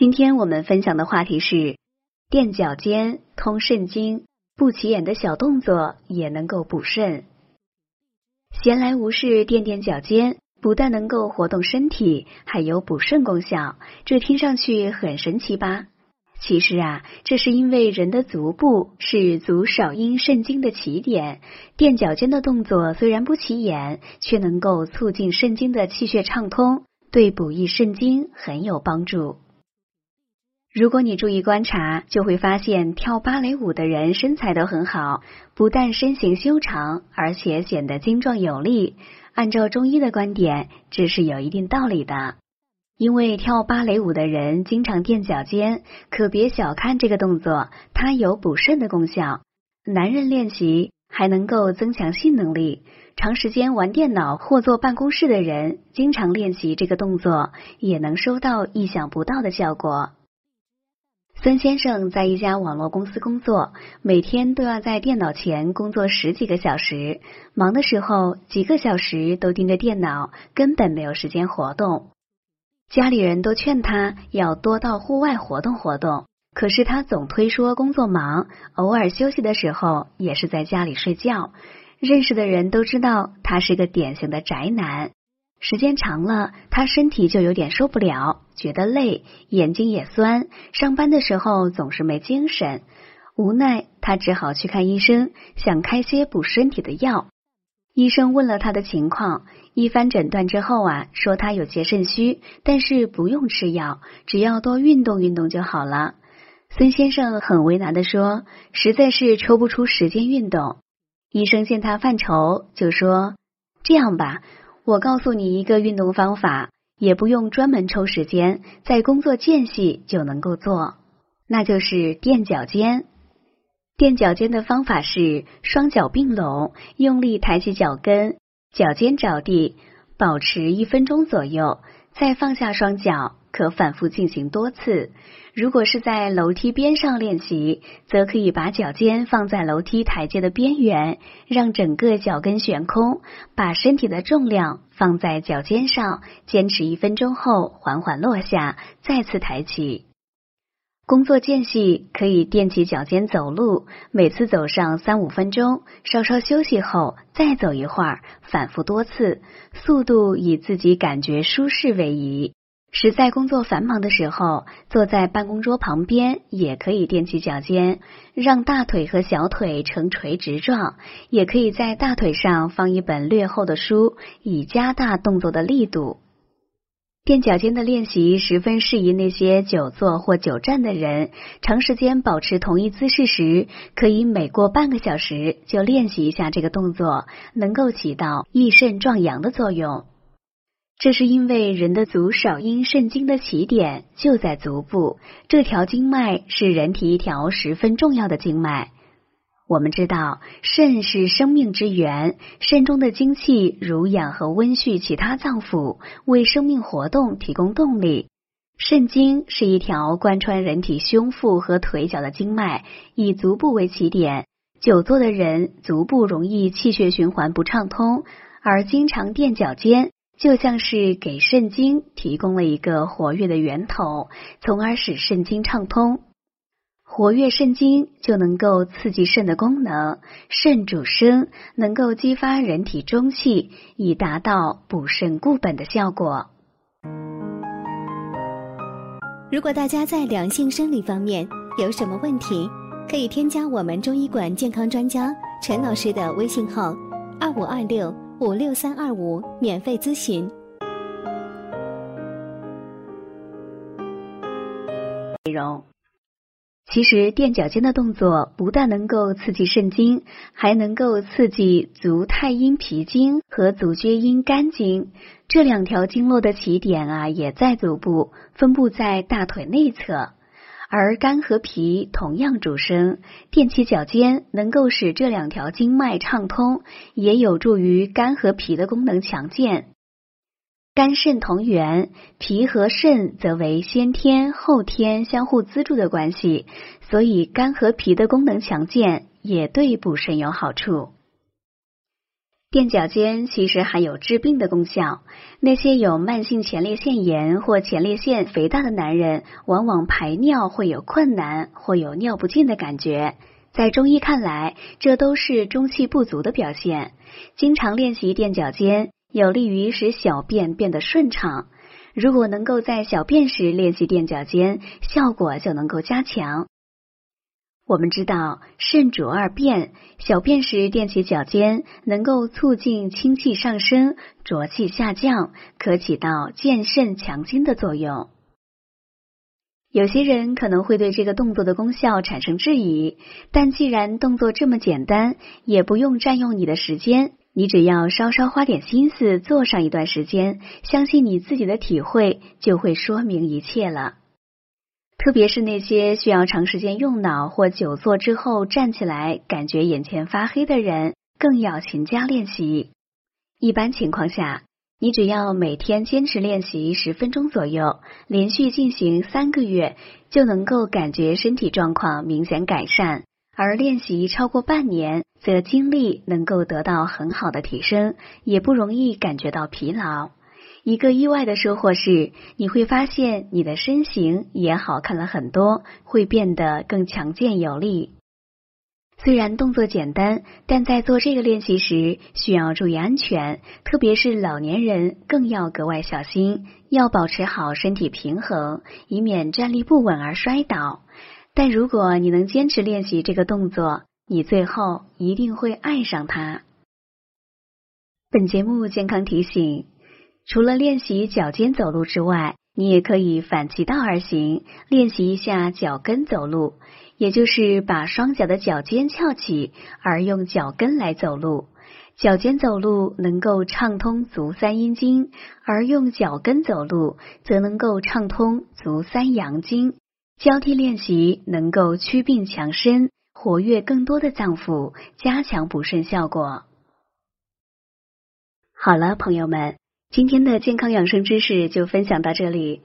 今天我们分享的话题是垫脚尖通肾经，不起眼的小动作也能够补肾。闲来无事垫垫脚尖，不但能够活动身体，还有补肾功效。这听上去很神奇吧？其实啊，这是因为人的足部是足少阴肾经的起点，垫脚尖的动作虽然不起眼，却能够促进肾经的气血畅通，对补益肾经很有帮助。如果你注意观察，就会发现跳芭蕾舞的人身材都很好，不但身形修长，而且显得精壮有力。按照中医的观点，这是有一定道理的。因为跳芭蕾舞的人经常垫脚尖，可别小看这个动作，它有补肾的功效。男人练习还能够增强性能力。长时间玩电脑或坐办公室的人，经常练习这个动作，也能收到意想不到的效果。孙先生在一家网络公司工作，每天都要在电脑前工作十几个小时，忙的时候几个小时都盯着电脑，根本没有时间活动。家里人都劝他要多到户外活动活动，可是他总推说工作忙，偶尔休息的时候也是在家里睡觉。认识的人都知道他是个典型的宅男。时间长了，他身体就有点受不了，觉得累，眼睛也酸，上班的时候总是没精神。无奈，他只好去看医生，想开些补身体的药。医生问了他的情况，一番诊断之后啊，说他有些肾虚，但是不用吃药，只要多运动运动就好了。孙先生很为难的说，实在是抽不出时间运动。医生见他犯愁，就说：“这样吧。”我告诉你一个运动方法，也不用专门抽时间，在工作间隙就能够做，那就是垫脚尖。垫脚尖的方法是双脚并拢，用力抬起脚跟，脚尖着地，保持一分钟左右，再放下双脚。可反复进行多次。如果是在楼梯边上练习，则可以把脚尖放在楼梯台阶的边缘，让整个脚跟悬空，把身体的重量放在脚尖上，坚持一分钟后缓缓落下，再次抬起。工作间隙可以垫起脚尖走路，每次走上三五分钟，稍稍休息后再走一会儿，反复多次，速度以自己感觉舒适为宜。实在工作繁忙的时候，坐在办公桌旁边也可以踮起脚尖，让大腿和小腿呈垂直状。也可以在大腿上放一本略厚的书，以加大动作的力度。垫脚尖的练习十分适宜那些久坐或久站的人。长时间保持同一姿势时，可以每过半个小时就练习一下这个动作，能够起到益肾壮阳的作用。这是因为人的足少阴肾经的起点就在足部，这条经脉是人体一条十分重要的经脉。我们知道，肾是生命之源，肾中的精气濡养和温煦其他脏腑，为生命活动提供动力。肾经是一条贯穿人体胸腹和腿脚的经脉，以足部为起点。久坐的人足部容易气血循环不畅通，而经常垫脚尖。就像是给肾经提供了一个活跃的源头，从而使肾经畅通。活跃肾经就能够刺激肾的功能，肾主生，能够激发人体中气，以达到补肾固本的效果。如果大家在良性生理方面有什么问题，可以添加我们中医馆健康专家陈老师的微信号：二五二六。五六三二五，免费咨询。内容其实垫脚尖的动作不但能够刺激肾经，还能够刺激足太阴脾经和足厥阴肝经这两条经络的起点啊，也在足部，分布在大腿内侧。而肝和脾同样主生，垫起脚尖能够使这两条经脉畅通，也有助于肝和脾的功能强健。肝肾同源，脾和肾则为先天后天相互资助的关系，所以肝和脾的功能强健也对补肾有好处。垫脚尖其实还有治病的功效。那些有慢性前列腺炎或前列腺肥大的男人，往往排尿会有困难或有尿不尽的感觉。在中医看来，这都是中气不足的表现。经常练习垫脚尖，有利于使小便变得顺畅。如果能够在小便时练习垫脚尖，效果就能够加强。我们知道，肾主二便，小便时垫起脚尖，能够促进清气上升、浊气下降，可起到健肾强筋的作用。有些人可能会对这个动作的功效产生质疑，但既然动作这么简单，也不用占用你的时间，你只要稍稍花点心思做上一段时间，相信你自己的体会就会说明一切了。特别是那些需要长时间用脑或久坐之后站起来感觉眼前发黑的人，更要勤加练习。一般情况下，你只要每天坚持练习十分钟左右，连续进行三个月，就能够感觉身体状况明显改善。而练习超过半年，则精力能够得到很好的提升，也不容易感觉到疲劳。一个意外的收获是，你会发现你的身形也好看了很多，会变得更强健有力。虽然动作简单，但在做这个练习时需要注意安全，特别是老年人更要格外小心，要保持好身体平衡，以免站立不稳而摔倒。但如果你能坚持练习这个动作，你最后一定会爱上它。本节目健康提醒。除了练习脚尖走路之外，你也可以反其道而行，练习一下脚跟走路，也就是把双脚的脚尖翘起，而用脚跟来走路。脚尖走路能够畅通足三阴经，而用脚跟走路则能够畅通足三阳经。交替练习能够祛病强身，活跃更多的脏腑，加强补肾效果。好了，朋友们。今天的健康养生知识就分享到这里。